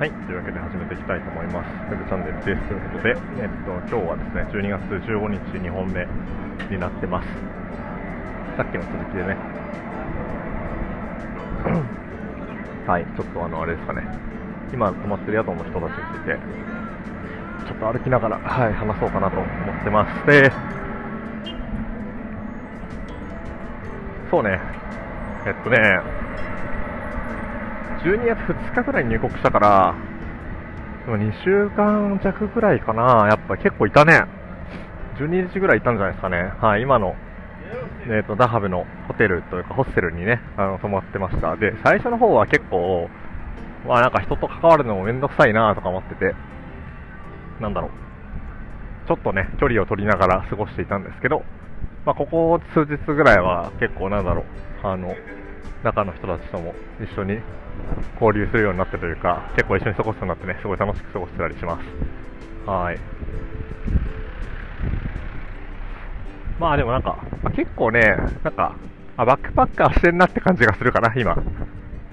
はい、というわけで始めていきたいと思います。ウェブチャンネルです。ということで、えっと、今日はですね、12月15日2本目になってます。さっきの続きでね。はい、ちょっとあの、あれですかね。今泊まってる宿の人たちについて、ちょっと歩きながら、はい、話そうかなと思ってます。で、そうね、えっとね、12月2日ぐらいに入国したから、でも2週間弱ぐらいかな、やっぱ結構いたね。12日ぐらいいたんじゃないですかね。はい、今の、えっ、と、ダハブのホテルというか、ホステルにね、あの、泊まってました。で、最初の方は結構、まあなんか人と関わるのもめんどくさいなとか思ってて、なんだろう。ちょっとね、距離を取りながら過ごしていたんですけど、まあここ数日ぐらいは結構なんだろう、あの、中の人たちとも一緒に交流するようになってというか、結構一緒に過ごすようになってね、すごい楽しく過ごしてたりします。はい。まあでもなんか、まあ結構ね、なんか、あ、バックパッカーしてんなって感じがするかな、今。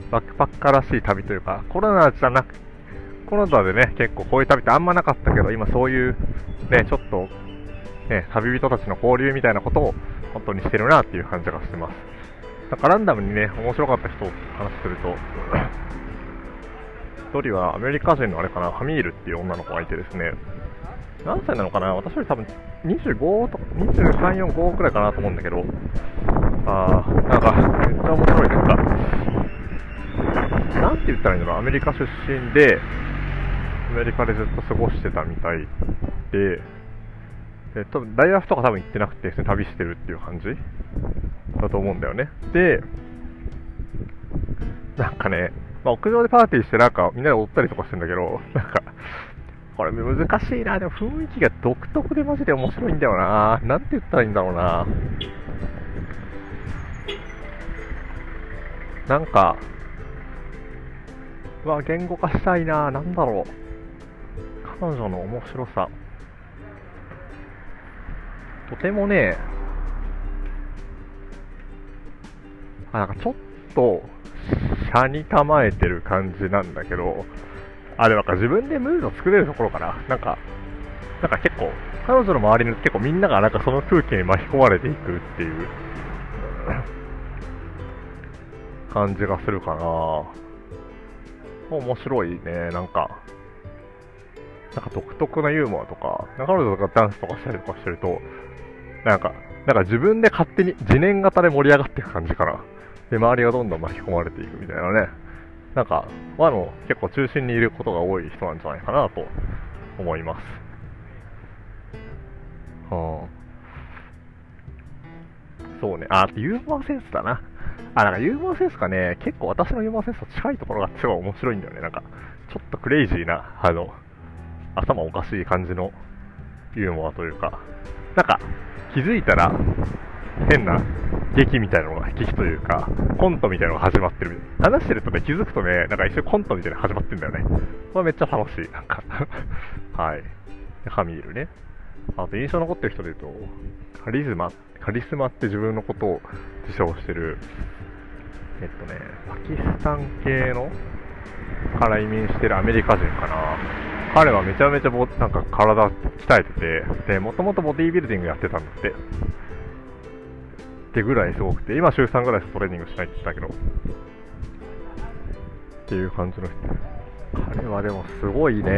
バックパッカーらしい旅というか、コロナじゃなく、コロナでね、結構こういう旅ってあんまなかったけど、今そういう、ね、ちょっと、ね、旅人たちの交流みたいなことを本当にしてるなっていう感じがしてます。なんかランダムにね、面白かった人と話すると、一人はアメリカ人のあれかな、ハミールっていう女の子がいてですね、何歳なのかな私より多分25とか、23、4、5くらいかなと思うんだけど、あー、なんか、めっちゃ面白いなんか、なんて言ったらいいんだろう、アメリカ出身で、アメリカでずっと過ごしてたみたいで、え多分大学とか多分行ってなくて、普通に旅してるっていう感じ。だと思うんだよね。で、なんかね、まあ、屋上でパーティーしてなんかみんなで踊ったりとかしてんだけど、なんか、これ難しいな、でも雰囲気が独特でマジで面白いんだよな。なんて言ったらいいんだろうな。なんか、うわ、言語化したいな、なんだろう。彼女の面白さ。とてもね、あ、なんかちょっと、車に構えてる感じなんだけど、あ、でもなんか自分でムード作れるところかな。なんか、なんか結構、彼女の周りの結構みんながなんかその空気に巻き込まれていくっていう感じがするかな。面白いね、なんか。なんか独特なユーモアとか、彼女がダンスとかしたりとかしてると、なんか、なんか自分で勝手に自念型で盛り上がっていく感じかな。で、周りがどんどん巻き込まれていくみたいなね。なんか、和の結構中心にいることが多い人なんじゃないかなと思います。はあ、そうね。あ、ユーモアセンスだな。あ、なんかユーモアセンスがね、結構私のユーモアセンスと近いところがすごい面白いんだよね。なんか、ちょっとクレイジーな、あの、頭おかしい感じのユーモアというか、なんか、気づいたら、変な劇みたいなのが、劇というか、コントみたいなのが始まってる。話してるとね、気づくとね、なんか一瞬コントみたいなのが始まってるんだよね。これめっちゃ楽しい。なんか はい。ハミールね。あと印象残ってる人で言うと、カリズマ、カリスマって自分のことを自称してる、えっとね、パキスタン系のから移民してるアメリカ人かな。彼はめちゃめちゃボなんか体鍛えてて、で、もともとボディービルディングやってたんだって。ってぐらいすごくて、今週3ぐらいしかトレーニングしないって言ったけど、っていう感じの人。彼はでもすごいね、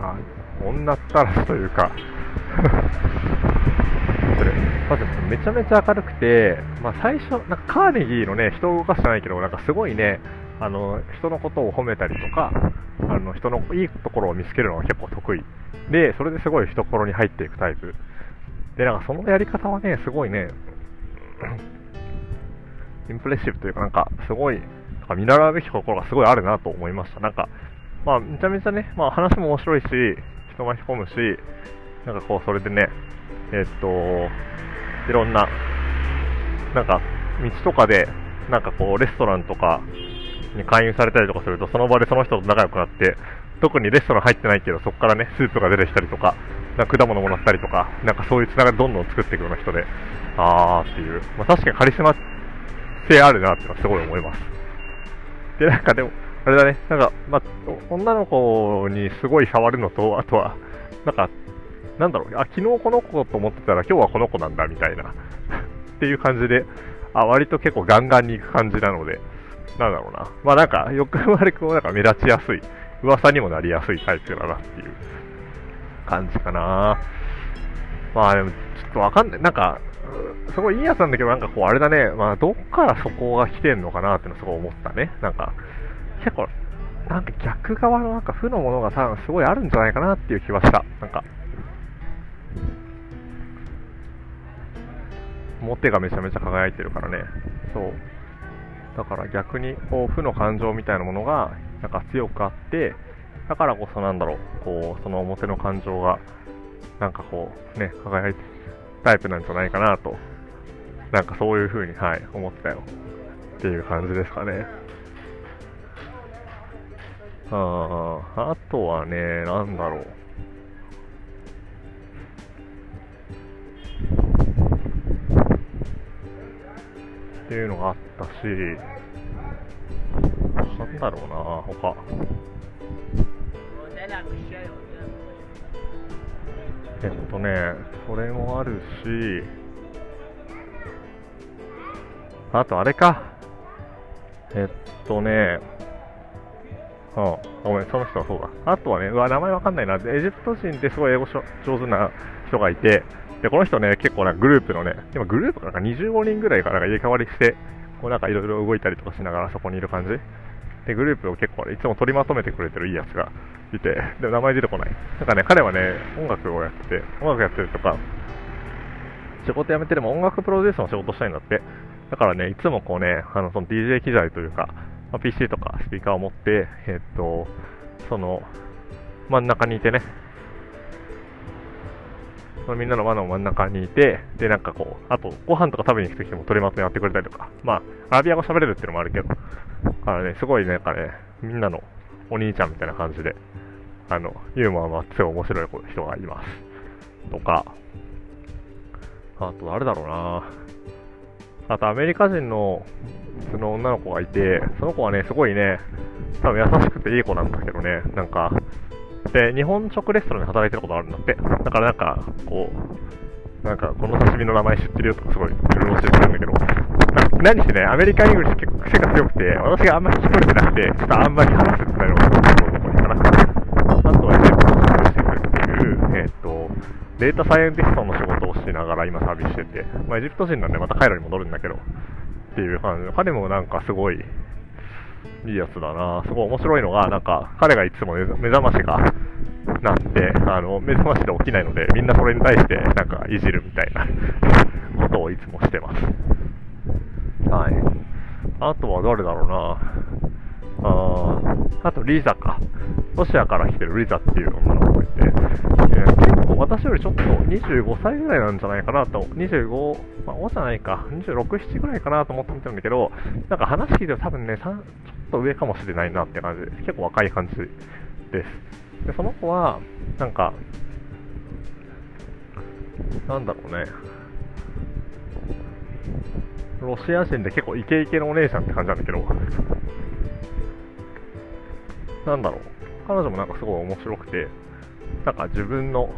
あ女ったらしというか それ、まずめちゃめちゃ明るくて、まあ最初、なんかカーネギーのね、人を動かしてないけど、なんかすごいね、あの、人のことを褒めたりとか、あの、人のいいところを見つけるのが結構得意。で、それですごい懐に入っていくタイプ。で、なんかそのやり方はね、すごいね、インプレッシブというか、なんか、すごい、なんか見習うべきところがすごいあるなと思いました。なんか、まあ、めちゃめちゃね、まあ話も面白いし、人巻き込むし、なんかこう、それでね、えー、っと、いろんな、なんか、道とかで、なんかこう、レストランとかに勧誘されたりとかすると、その場でその人と仲良くなって、特にレストラン入ってないけど、そこからね、スープが出てきたりと、かなんか果物もらったりとか、なんかそういうつながりどんどん作っていくような人で、あーっていう、まあ確かにカリスマ性あるなってのはすごい思います。で、なんかでも、あれだね、なんか、まあ、女の子にすごい触るのと、あとは、なんか、なんだろう、あ、昨日この子と思ってたら今日はこの子なんだみたいな っていう感じで、あ、割と結構ガンガンに行く感じなので、なんだろうな。まあなんか、よく悪くもなんか目立ちやすい、噂にもなりやすいタイプだなっていう感じかな。まあでも、ちょっとわかんない。なんか、すごいいいやつなんだけど、なんかこう、あれだね、まあ、どっからそこが来てんのかなってのすごい思ったね。なんか、結構、なんか逆側のなんか負のものが多分すごいあるんじゃないかなっていう気はした。なんか、表がめちゃめちゃ輝いてるからね。そう。だから逆に、こう、負の感情みたいなものが、なんか強くあって、だからこそなんだろう、こう、その表の感情が、なんかこう、ね、輝いてるタイプなんじゃないかなと、なんかそういう風に、はい、思ったよ。っていう感じですかね。ああ、あとはね、なんだろう。っていうのがあったし、なんだろうな、他。えっとね、それもあるし、あとあれか。えっとね、うん、ごめん、その人はそうだ。あとはね、うわ、名前わかんないな。エジプト人ってすごい英語上手な人がいて、で、この人ね、結構なグループのね、今グループな？んか25人ぐらいから入れ替わりして、こうなんかいろいろ動いたりとかしながらそこにいる感じ。で、グループを結構、いつも取りまとめてくれてるいいやつがいて、でも名前出てこない。なんかね、彼はね、音楽をやってて、音楽やってるとか、仕事辞めてでも音楽プロデュースの仕事したいんだって。だからね、いつもこうね、あの、その DJ 機材というか、まあ、PC とかスピーカーを持って、えっと、その、真ん中にいてね、そのみんなの輪の真ん中にいて、で、なんかこう、あと、ご飯とか食べに行くときも取りまとめやってくれたりとか、まあ、アラビア語喋れるっていうのもあるけど、だからね、すごい、なんかね、みんなのお兄ちゃんみたいな感じで、あの、ユーモアもあって面白い人がいます。とか、あと、誰だろうな。あと、アメリカ人の、その女の子がいて、その子はね、すごいね、多分優しくていい子なんだけどね、なんか、で、日本食レストランで働いてることあるんだって。だからなんか、こう、なんか、この刺身の名前知ってるよとかすごい、いろいろ教えてくれるんだけど、何してね、 American English 結構癖が強くて、私があんまり聞き取れてなくて、ちょっとあんまり話せてないのが、ところかな。あとはね、してくれっていう、えっ、と、データサイエンティストの仕事をしながら今サービスしてて、まあ、エジプト人なんでまたカイロに戻るんだけど、っていう感じで、彼もなんかすごい、いいやつだなすごい面白いのが、なんか、彼がいつも目覚ましが、なって、あの、目覚ましで起きないので、みんなそれに対して、なんか、いじるみたいなことをいつもしてます。はい。あとは誰だろうなああとリザか。ロシアから来てるリザっていう女の子がいて、えー、結私よりちょっと25歳ぐらいなんじゃないかなと、25、まあ、おじゃないか、26、7ぐらいかなと思って見てるんだけど、なんか話聞いて多分ね、ちょっと上かもしれないなって感じ。で結構若い感じです。で、その子は、なんか、なんだろうね、ロシア人で結構イケイケのお姉さんって感じなんだけど、なんだろう、彼女もなんかすごい面白くて、なんか自分の、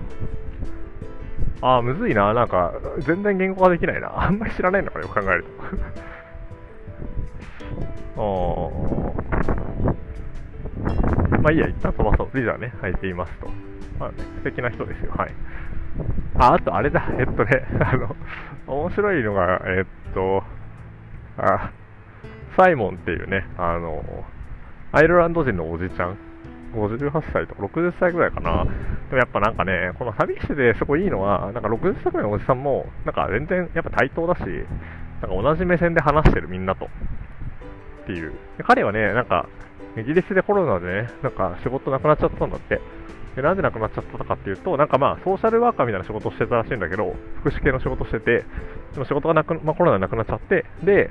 ああ、むずいな、なんか全然言語化できないな、あんまり知らないのかよく考えると。あまあいいや、一旦飛ばそう。リザね、履いていますと。まあね、素敵な人ですよ、はい。あ、あとあれだ、えっとね、あの、面白いのが、えっと、あ、サイモンっていうね、あの、アイルランド人のおじちゃん、58歳とか60歳ぐらいかな。でもやっぱなんかね、このサビキシですごいいいのは、なんか60歳ぐらいのおじさんも、なんか全然やっぱ対等だし、なんか同じ目線で話してるみんなと。っていう。で彼はね、なんか、イギリスでコロナでね、なんか仕事なくなっちゃったんだって。で、なんでなくなっちゃったかっていうと、なんかまあ、ソーシャルワーカーみたいな仕事をしてたらしいんだけど、福祉系の仕事してて、でも仕事がなく、まあ、コロナでなくなっちゃって、で、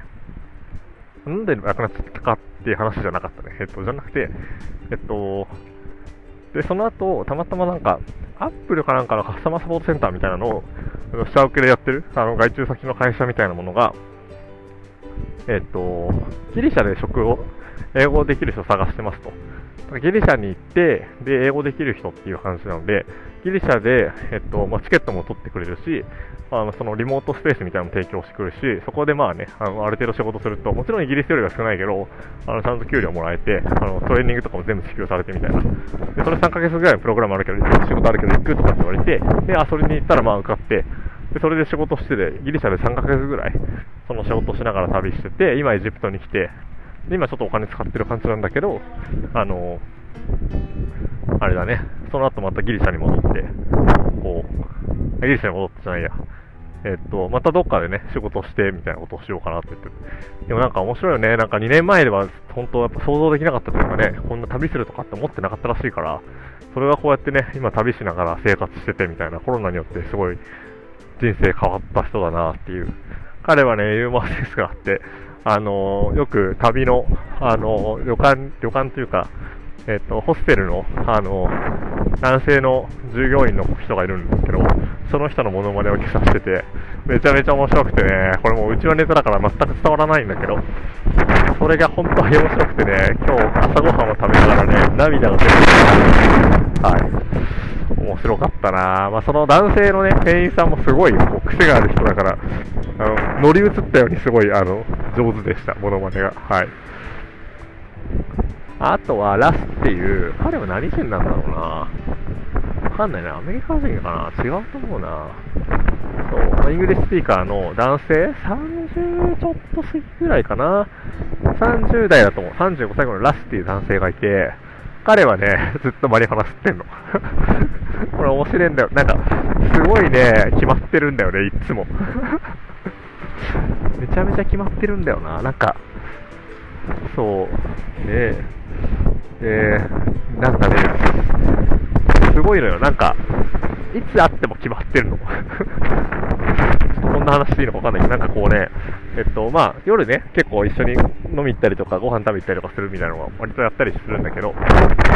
なんでなくなっちゃったかっていう話じゃなかったね。えっと、じゃなくて、えっと、で、その後、たまたまなんか、アップルかなんかのカスタマーサポートセンターみたいなのを、下請けでやってる、あの、外注先の会社みたいなものが、えっと、ギリシャで職を英語できる人を探してますと。ギリシャに行って、で、英語できる人っていう話なので、ギリシャで、えっと、まあ、チケットも取ってくれるし、あの、そのリモートスペースみたいなのも提供してくるし、そこでまあね、あの、ある程度仕事すると、もちろんイギリスよりは少ないけど、あの、ちゃんと給料もらえて、あの、トレーニングとかも全部支給されてみたいな。で、それ3ヶ月ぐらいのプログラムあるけど、仕事あるけど行くとかって言われて、で、あ、それに行ったらまあ受かって、で、それで仕事してて、ギリシャで3ヶ月ぐらい、その仕事しながら旅してて、今エジプトに来て、で、今ちょっとお金使ってる感じなんだけど、あの、あれだね、その後またギリシャに戻って、こう、ギリシャに戻ってじゃないや、えっと、またどっかでね、仕事してみたいなことをしようかなって言って。でもなんか面白いよね。なんか2年前では本当やっぱ想像できなかったというかね、こんな旅するとかって思ってなかったらしいから、それがこうやってね、今旅しながら生活しててみたいな、コロナによってすごい人生変わった人だなっていう。彼はね、ユーモアセンスがあって、あの、よく旅の、あの、旅館、旅館というか、えっ、と、ホステルの、あの、男性の従業員の人がいるんですけど、その人のモノマネを消させてて、めちゃめちゃ面白くてね、これもううちのネタだから全く伝わらないんだけど、それが本当に面白くてね、今日朝ごはんを食べながらね、涙が出てきた。はい。面白かったなまあ、その男性のね、店員さんもすごい、こう、癖がある人だから、あの、乗り移ったようにすごい、あの、上手でした、モノマネが。はい。あとは、ラスっていう、彼は何人なんだろうなわかんないな。アメリカ人かな違うと思うな。そう、 English speaker の男性 ?30 ちょっと過ぎぐらいかな。30代だと思う。35歳頃のラスっていう男性がいて、彼はね、ずっとマリファナ吸ってんの。これ面白いんだよ。なんか、すごいね、決まってるんだよね、いつも。めちゃめちゃ決まってるんだよな。なんか、そう、ねえ、なんかね、すごいのよ。なんか、いつ会っても決まってるの。んな話していいのかわかんないけど、なんかこうね、えっと、まあ、夜ね、結構一緒に飲み行ったりとか、ご飯食べ行ったりとかするみたいなのが割とやったりするんだけど、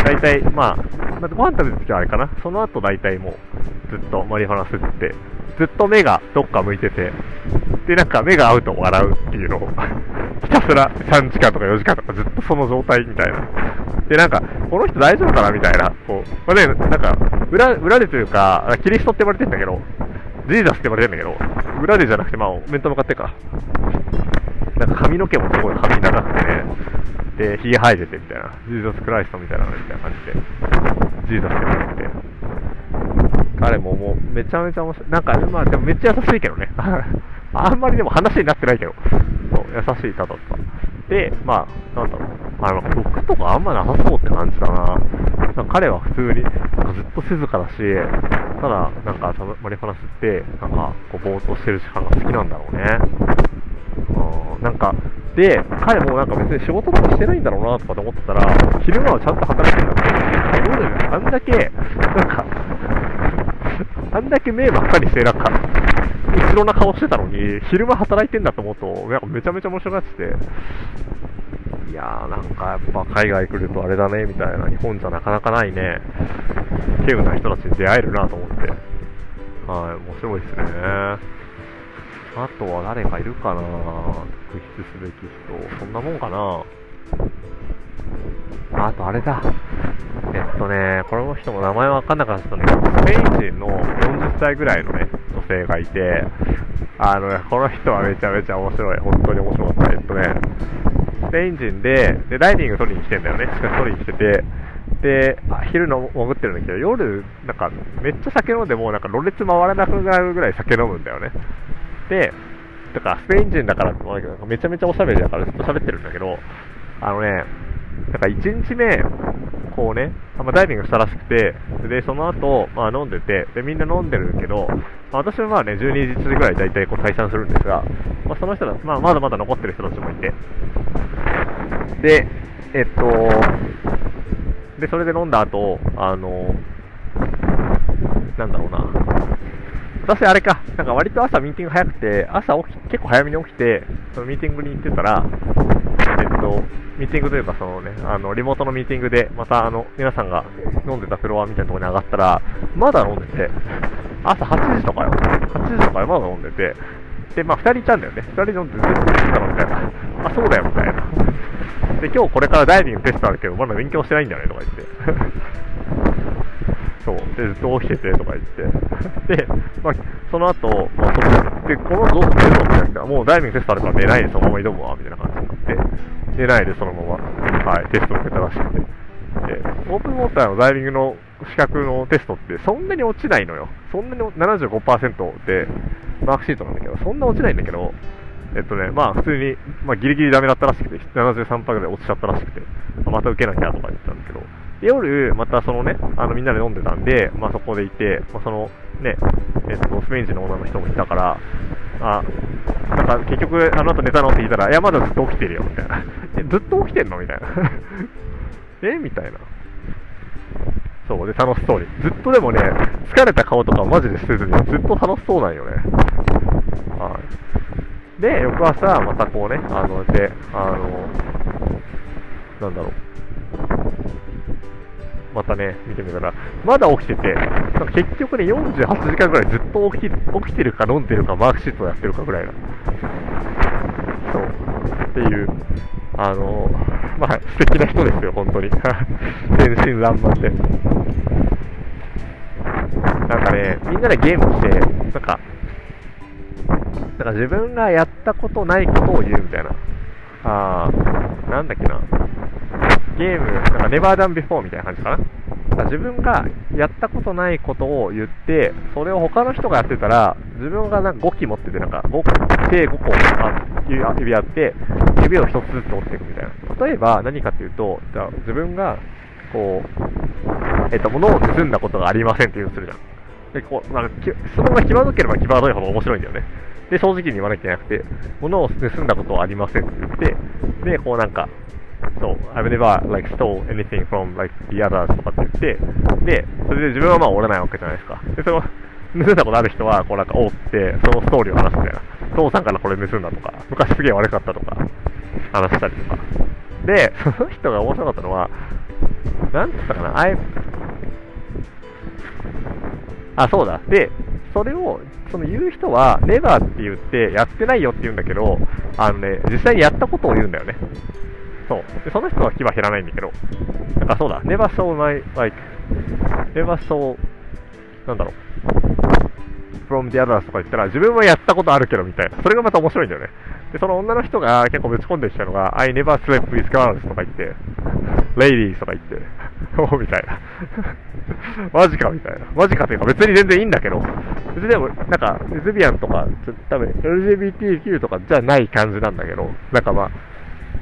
大体、まあ、まずご飯食べるときはあれかな、その後大体もう、ずっとマリファナ吸って、ずっと目がどっか向いてて、で、なんか目が合うと笑うっていうのを ひたすら3時間とか4時間とかずっとその状態みたいな。で、なんか、この人大丈夫かなみたいな。こう、まあね、なんか、裏、裏でというか、キリストって呼ばれてんだけど、ジーザスって呼ばれてんだけど、裏でじゃなくて、まあ、面と向かってか。なんか髪の毛もすごい髪長くてね、で、髭生えててみたいな、ジーザスクライストみたいなのみたいな感じで、ジーザスって呼ばれてて。彼ももうめちゃめちゃ面白い。なんか、まあでもめっちゃ優しいけどね。あんまりでも話になってないけど、そう優しい方だった。で、まあ、なんだろう、あの、毒とかあんまなさそうって感じだな。なんか彼は普通に、なんかずっと静かだし、ただ、なんか、マリファナスって、なんか、こう、ぼーっとしてる時間が好きなんだろうね。うん、なんか、で、彼もなんか別に仕事とかしてないんだろうなとかと思ってたら、昼間はちゃんと働いてるんだって、夜あんだけ、なんか、あんだけ目ばっかりして、なんか、後ろな顔してたのに、昼間働いてんだと思うと、なんかめちゃめちゃ面白がってて、いやーなんかやっぱ海外来るとあれだね、みたいな、日本じゃなかなかないね、稀有な人たちに出会えるなと思って、はい、面白いですね。あとは誰かいるかな特筆すべき人。そんなもんかなあとあれだ。えっとね、この人も名前わかんなかったんだけど、スペイン人の40歳ぐらいのね、女性がいて、あのね、この人はめちゃめちゃ面白い。本当に面白かった。えっとね、スペイン人で、で、ライディング取りに来てんだよね。しかし取りに来てて、で、昼の潜ってるんだけど、夜、なんか、めっちゃ酒飲んでもう、なんか、ろれつ回らなくなるぐらい酒飲むんだよね。で、だから、スペイン人だからってけど、めちゃめちゃおしゃべりだからずっと喋ってるんだけど、あのね、だか1日目、こうね、まあ、ダイビングしたらしくて、で、その後、まあ飲んでて、で、みんな飲んでるけど、まあ、私はまあね、12時ぐらい大体こう退散するんですが、まあ、その人たち、まあ、まだまだ残ってる人たちもいて、で、えっと、で、それで飲んだ後、あの、なんだろうな、私あれか、なんか割と朝ミーティング早くて、朝起き、結構早めに起きて、そのミーティングに行ってたら、えっと、ミーティングというか、そのね、あの、リモートのミーティングで、またあの、皆さんが飲んでたフロアみたいなところに上がったら、まだ飲んでて、朝8時とかよ、8時とかよ、まだ飲んでて、で、まあ、2人いたんだよね。2人飲んでずっと飲んだのみたいな。あ、そうだよ、みたいな。で、今日これからダイビングテストあるけど、まだ勉強してないんだよねとか言って。そう。で、ずっと起きててとか言って。で、まあ、その後、まあ、そ、で、この後どうするのみたいな。もうダイビングテストあるから寝ないでそのまま挑むわ、みたいな感じになって。寝ないでそのまま、はい、テストを受けたらしくて。で、オープンウォーターのダイビングの資格のテストってそんなに落ちないのよ。そんなに75%で、マークシートなんだけど、そんな落ちないんだけど、えっとね、まあ普通に、まあギリギリダメだったらしくて、73%ぐらい落ちちゃったらしくて、また受けなきゃとか言ってたんだけど、で夜、またそのね、あのみんなで飲んでたんで、まあそこでいて、まあ、そのね、えっと、スペイン人の女の人もいたから、あ、なんか結局あの後寝たのって聞いたら、いやまだずっと起きてるよ、みたいな。え、ずっと起きてんの？みたいな。え？みたいな。そう、で、楽しそうに。ずっとでもね、疲れた顔とかマジでせずに、ずっと楽しそうなんよね。はい。で、翌朝、またこうね、あの、で、あの、なんだろう。またね、見てみたら、まだ起きてて、なんか結局ね、48時間ぐらいずっと起き起きてるか飲んでるかマークシートをやってるかぐらいな。そう。っていう、あのまあ、素敵な人ですよ、本当に。天真爛漫で。なんかね、みんなでゲームして、なんか、なんか自分がやったことないことを言うみたいな。あー、なんだっけな。ゲーム、なんかネバーダンビフォーみたいな感じかな。か自分がやったことないことを言って、それを他の人がやってたら、自分がなんか5機持ってて、なんか5、計5個あ指あって、指を1つずつ折っていくみたいな。例えば何かっていうと、じゃあ自分が、こう、えっと、物を盗んだことがありませんって言うとするじゃん。で、こう、なんか、そのが際どければ際どいほど面白いんだよね。で、正直に言わなきゃいけなくて、物を盗んだことはありませんって言って、で、こうなんか、そう、I've never like stole anything from like the others とかって言って、で、それで自分はまあ折れないわけじゃないですか。で、その、盗んだことある人は、こうなんか折って、そのストーリーを話すみたいな。父さんからこれ盗んだとか、昔すげえ悪かったとか、話したりとか。で、その人が面白かったのは、なんつったかな、あい、あ、そうだ。で、それを、その言う人は、ネバーって言って、やってないよって言うんだけど、あのね、実際にやったことを言うんだよね。そう。で、その人は牙減らないんだけど、なんかそうだ、never saw my, like, never saw, なんだろう、from the others とか言ったら、自分はやったことあるけどみたいな。それがまた面白いんだよね。で、その女の人が結構ぶち込んできたのが、I never slept with girls とか言って、ladies とか言って、お みたいな。マジかみたいな。マジかというか別に全然いいんだけど、別にでも、なんか、レズビアンとか、多分 LGBTQ とかじゃない感じなんだけど、なんかまあ、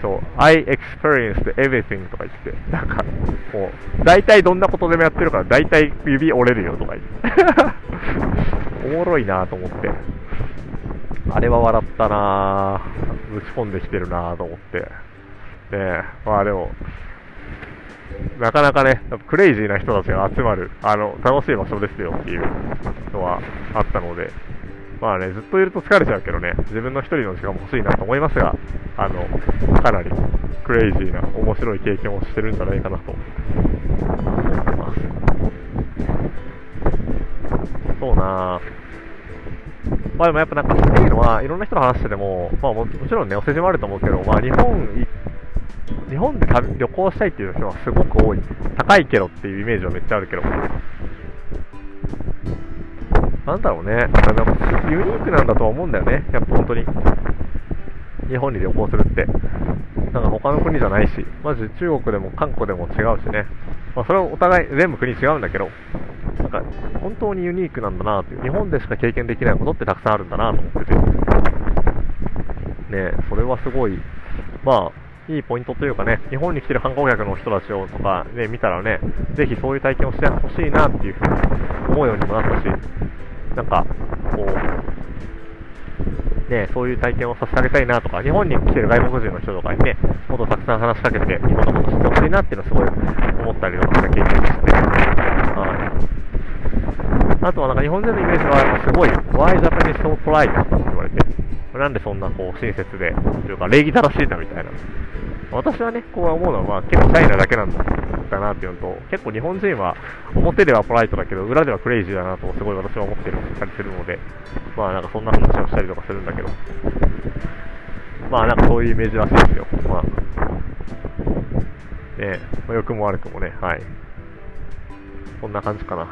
そう、I experienced everything とか言って、なんか、もう、大体どんなことでもやってるから、大体指折れるよとか言って。おもろいなと思って。あれは笑ったなぁ。ぶち込んできてるなぁと思って。ねえ、まあでも、なかなかね、クレイジーな人たちが集まる、あの、楽しい場所ですよっていうのはあったので、まあね、ずっといると疲れちゃうけどね、自分の一人の時間も欲しいなと思いますが、あの、かなりクレイジーな面白い経験をしてるんじゃないかなと思ってます。そうなまあでもやっぱなんかそういうのは、いろんな人と話してても、まあもちろんね、お世辞もあると思うけど、まあ日本、日本で旅行したいっていう人はすごく多い。高いけどっていうイメージはめっちゃあるけど、なんだろうね、なんかユニークなんだとは思うんだよね、やっぱ本当に。日本に旅行するって。なんか他の国じゃないし、マジ中国でも韓国でも違うしね。まあ、それはお互い全部国違うんだけど、なんか本当にユニークなんだなっていう、日本でしか経験できないことってたくさんあるんだなと思ってて。ねそれはすごい、まあ、いいポイントというかね、日本に来てる観光客の人たちをとかね、見たらね、ぜひそういう体験をしてほしいなっていうふうに思うようにもなったし、なんか、こう、ね、そういう体験をさせてあげたいなとか、日本に来てる外国人の人とかにね、もっとたくさん話しかけて、日本のこと知ってほしいなっていうのをすごい思ったりとかした経験でして、はい。あとはなんか日本人のイメージはすごい、Why Japanese so polite? って言われて、なんでそんなこう親切で、というか礼儀正しいんだみたいな。私はね、こう思うのは、まあ、結構シャイなだけなんだかなっていうのと、結構日本人は表ではポライトだけど、裏ではクレイジーだなと、すごい私は思ってるたりするので、まあなんかそんな話をしたりとかするんだけど、まあなんかそういうイメージらしいですよ。まあ、ねまあ、良くも悪くもね、はい。こんな感じかな。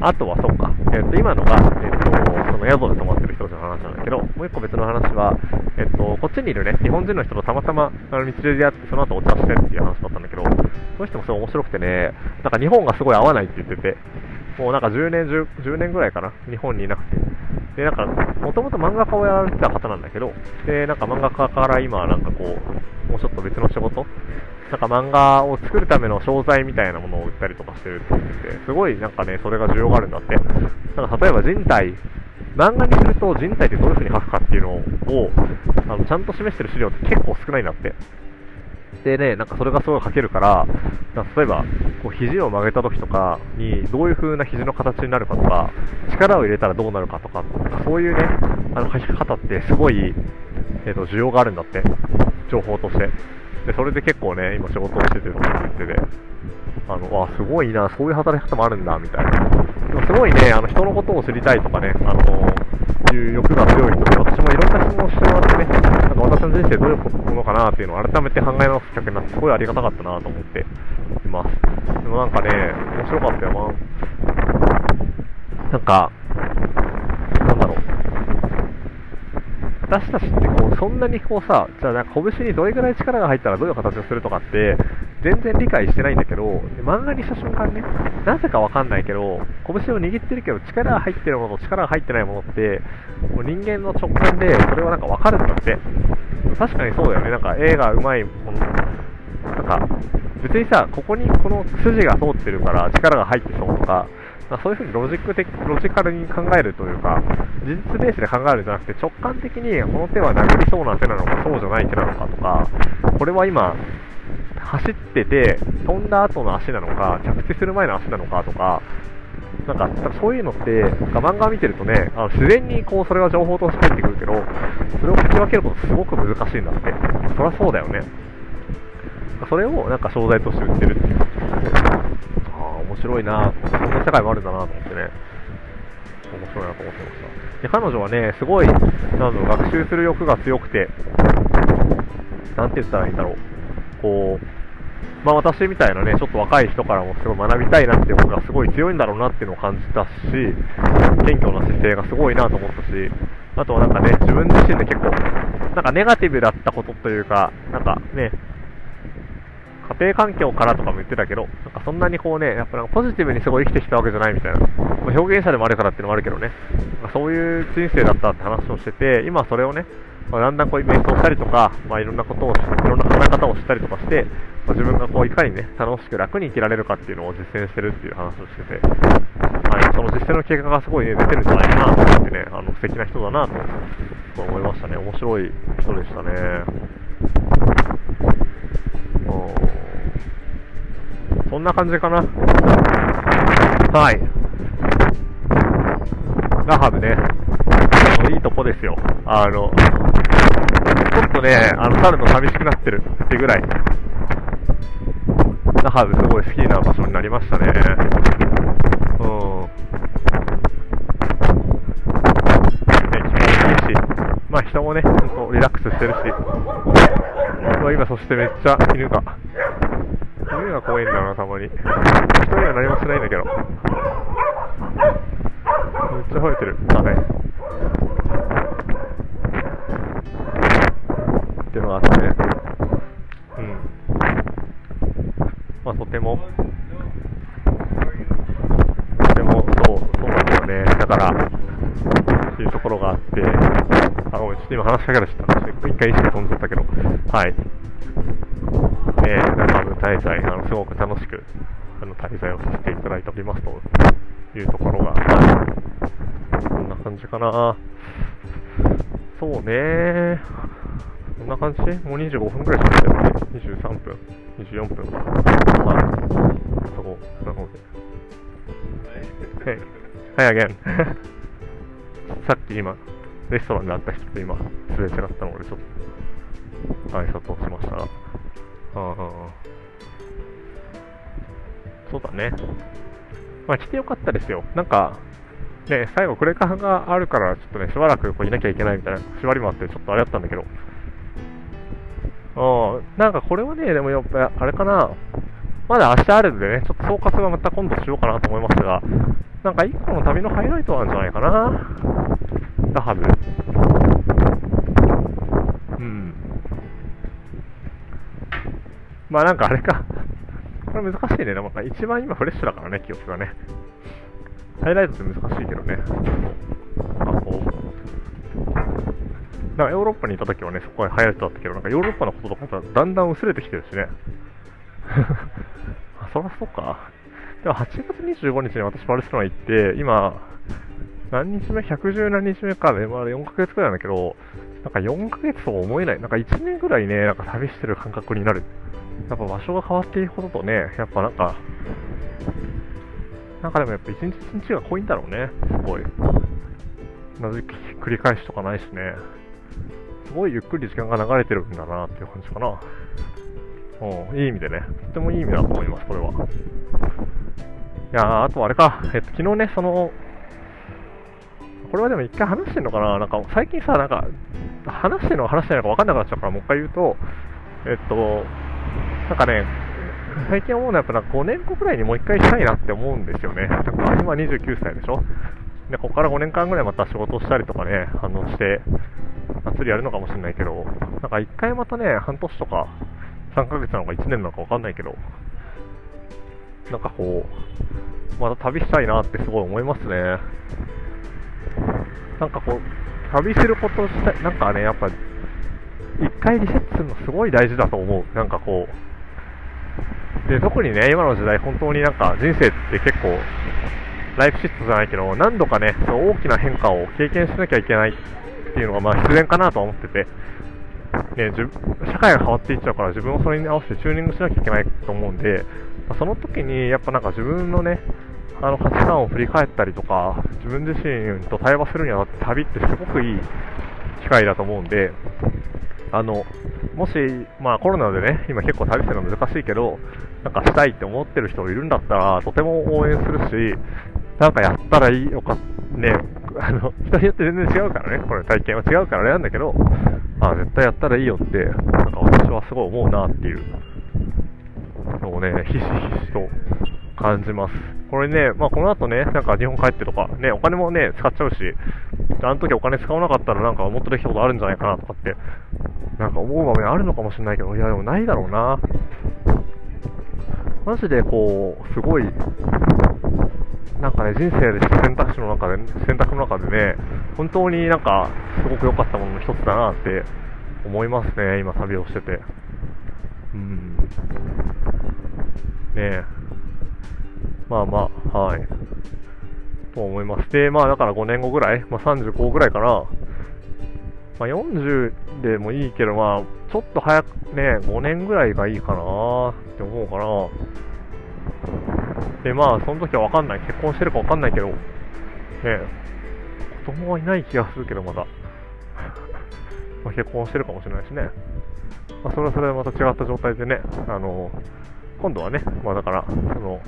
あとはそうか、えっ、と、今のが、えっ、と、その宿で泊まってる人たちの話なんだけど、もう一個別の話は、えっ、と、こっちにいるね、日本人の人とたまたま、あの、道で出会って、その後お茶してっていう話だったんだけど、その人もすごい面白くてね、なんか日本がすごい合わないって言ってて、もうなんか10年、10, 10年ぐらいかな、日本にいなくて。で、なんか、もともと漫画家をやられてた方なんだけど、で、なんか漫画家から今、なんかこう、もうちょっと別の仕事なんか漫画を作るための商材みたいなものを売ったりとかしてるって言ってて、すごいなんかね、それが需要があるんだって。なんか例えば人体、漫画にすると人体ってどういう風に描くかっていうのを、あのちゃんと示してる資料って結構少ないんだって。でね、なんかそれがすごい描けるから、か例えば、こう肘を曲げた時とかに、どういう風な肘の形になるかとか、力を入れたらどうなるかとか、そういうね、あの描き方ってすごい、えっ、ー、と、需要があるんだって。情報として。で、それで結構ね、今仕事をしててとか言ってて、あの、わ、すごいな、そういう働き方もあるんだ、みたいな。でもすごいね、あの、人のことを知りたいとかね、あのいう欲が強い人で、私もいろんな質問をしてもらってね、なんか私の人生どういうものかなっていうのを改めて考え直すきっかけになって、すごいありがたかったなと思っています。でもなんかね、面白かったよな。なんか、なんだろう。私たちってこう、そんなにこうさ、じゃあなんか拳にどれぐらい力が入ったらどういう形をするとかって、全然理解してないんだけど、漫画にした瞬間ね、なぜかわかんないけど、拳を握ってるけど力が入ってるものと力が入ってないものって、もう人間の直感でそれはなんかわかるんだって。確かにそうだよね。なんか絵が上手いもの、なんか、別にさ、ここにこの筋が通ってるから力が入ってそうとか、まそういうふうにロジック的、ロジカルに考えるというか、事実ベースで考えるんじゃなくて、直感的にこの手は殴りそうな手なのか、そうじゃない手なのかとか、これは今、走ってて、飛んだ後の足なのか、着地する前の足なのかとか、なんか、そういうのって、漫画見てるとね、あの自然にこう、それは情報として入ってくるけど、それを聞き分けることすごく難しいんだって。そりゃそうだよね。それをなんか商材として売ってるっていう。面白いなそんな世界もあるんだなと思ってね、面白いなと思ってました。で、彼女はね、すごい、なんだろう、学習する欲が強くて、なんて言ったらいいんだろう、こう、まあ私みたいなね、ちょっと若い人からもすごい学びたいなっていうことがすごい強いんだろうなっていうのを感じたし、謙虚な姿勢がすごいなと思ったし、あとはなんかね、自分自身で結構、なんかネガティブだったことというか、なんかね、家庭環境からとかも言ってたけど、なんかそんなにこうね、やっぱなんかポジティブにすごい生きてきたわけじゃないみたいな、まあ、表現者でもあるからっていうのもあるけどね、まあ、そういう人生だったって話をしてて、今それをね、まあ、だんだんこう瞑想したりとか、まあ、いろんなことを、いろんな考え方をしたりとかして、まあ、自分がこういかにね、楽しく楽に生きられるかっていうのを実践してるっていう話をしてて、はい、その実践の結果がすごいね、出てるんじゃないかなと思ってね、あの素敵な人だなと思いましたね。面白い人でしたね。そんな感じかな。はい。ラハブね。いいとこですよ。あの、ちょっとね、あの、去るの寂しくなってるってぐらい。ラハブすごい好きな場所になりましたね。うん。ね、気持ちいいし、まあ人もね、ほんとリラックスしてるし。今そしてめっちゃ犬が犬が怖いんだな、たまに。人には何もしないんだけど。めっちゃ吠えてる。あ、ね。っていうのがあって。うん。まあ、とても、とても、そう、そうなんだよね。だから、っていうところがあって、あ、ごめん、ちょっと今話しかけられちゃった。一回意識飛んじゃったけど、はい。えー、中部滞在、あの、すごく楽しく、あの、滞在をさせていただいておりますというところが、はい。こんな感じかな。そうねこんな感じ？もう25分くらいしかったよね。23分、24分。はい。そこ、なので。はい。はい、あげん。さっき今、レストランで会った人と今、すれ違ったので、ちょっと、挨拶をしましたが。うんそうだね。まあ来てよかったですよ。なんか、ね、最後クレカがあるから、ちょっとね、しばらくこういなきゃいけないみたいな縛りもあって、ちょっとあれだったんだけど、うん、なんかこれはね、でもやっぱ、あれかな、まだ明日あるんでね、ちょっと総括はまた今度しようかなと思いますが、なんか一個の旅のハイライトなんじゃないかな、だはず。うん。まあなんかあれか、これ難しいね、なんか一番今フレッシュだからね、記憶がね。ハイライトって難しいけどね。なんかこう、なんかヨーロッパにいた時はね、そこがハイライトだったけど、なんかヨーロッパのこととかだんだん薄れてきてるしね。あ、そらそうか。でも8月25日に私バルセロナ行って、今、何日目 ?110 何日目かで、まだ4ヶ月くらいなんだけど、なんか4ヶ月とは思えない。なんか1年ぐらいね、なんか旅してる感覚になる。やっぱ場所が変わっていくこととね、やっぱなんか、なんかでもやっぱ一日一日が濃いんだろうね、すごい。なぜ繰り返しとかないしね。すごいゆっくり時間が流れてるんだなっていう感じかな。うん、いい意味でね、とてもいい意味だと思います、これは。いやー、あとあれか、えっと、昨日ね、その、これはでも一回話してんのかな？なんか最近さ、なんか、話してんのか話してないのか分かんなくなっちゃうから、もう一回言うと、えっと、なんかね、最近思うのはやっぱなんか5年後くらいにもう一回したいなって思うんですよね。なんか今29歳でしょ？で、ここから5年間ぐらいまた仕事したりとかね、あのして、祭りやるのかもしれないけど、なんか一回またね、半年とか、3ヶ月なのか1年なのかわかんないけど、なんかこう、また旅したいなってすごい思いますね。なんかこう、旅すること自体、なんかね、やっぱ、一回リセットするのすごい大事だと思う。なんかこう、で、特にね、今の時代、本当になんか人生って結構、ライフシフトじゃないけど、何度かね、その大きな変化を経験しなきゃいけないっていうのがまあ必然かなと思ってて、ね、社会が変わっていっちゃうから自分をそれに合わせてチューニングしなきゃいけないと思うんで、ま、その時にやっぱなんか自分のね、あの価値観を振り返ったりとか、自分自身と対話するには旅ってすごくいい機会だと思うんで、あの、もし、まあコロナでね、今結構旅するの難しいけど、なんかしたいって思ってる人いるんだったら、とても応援するし、なんかやったらいいよか、ね、あの、人によって全然違うからね、これ体験は違うからあれなんだけど、あ絶対やったらいいよって、なんか私はすごい思うなっていうのをね、ひしひしと感じます。これね、まあこの後ね、なんか日本帰ってとか、ね、お金もね、使っちゃうし、あの時お金使わなかったらなんかもっとできたことあるんじゃないかなとかって、なんか思う場面あるのかもしれないけど、いやでもないだろうな。マジでこう、すごい、なんかね、人生で選択肢の中で、選択の中でね、本当になんか、すごく良かったものの一つだなって思いますね、今旅をしてて。うん。ねえ。まあまあ、はい。と思います。で、まあだから5年後ぐらい、まあ35ぐらいかな。まあ40でもいいけど、まあ、ちょっと早くね、5年ぐらいがいいかなって思うかな。で、まあ、その時はわかんない。結婚してるかわかんないけど、ね、子供はいない気がするけど、まだ。まあ、結婚してるかもしれないしね。まあ、それはそれでまた違った状態でね、あの、今度はね、まあだから、その、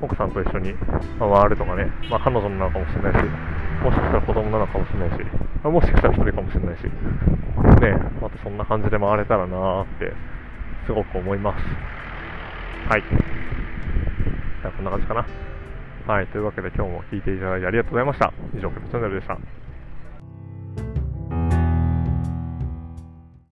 奥さんと一緒に回るとかね、まあ彼女なのかもしれないし、もしかしたら子供なのかもしれないし、もしかしたら一人かもしれないし、ね、またそんな感じで回れたらなーって、すごく思います。はい。じゃあこんな感じかな。はい。というわけで今日も聴いていただいてありがとうございました。以上、ケプチャンネルでした。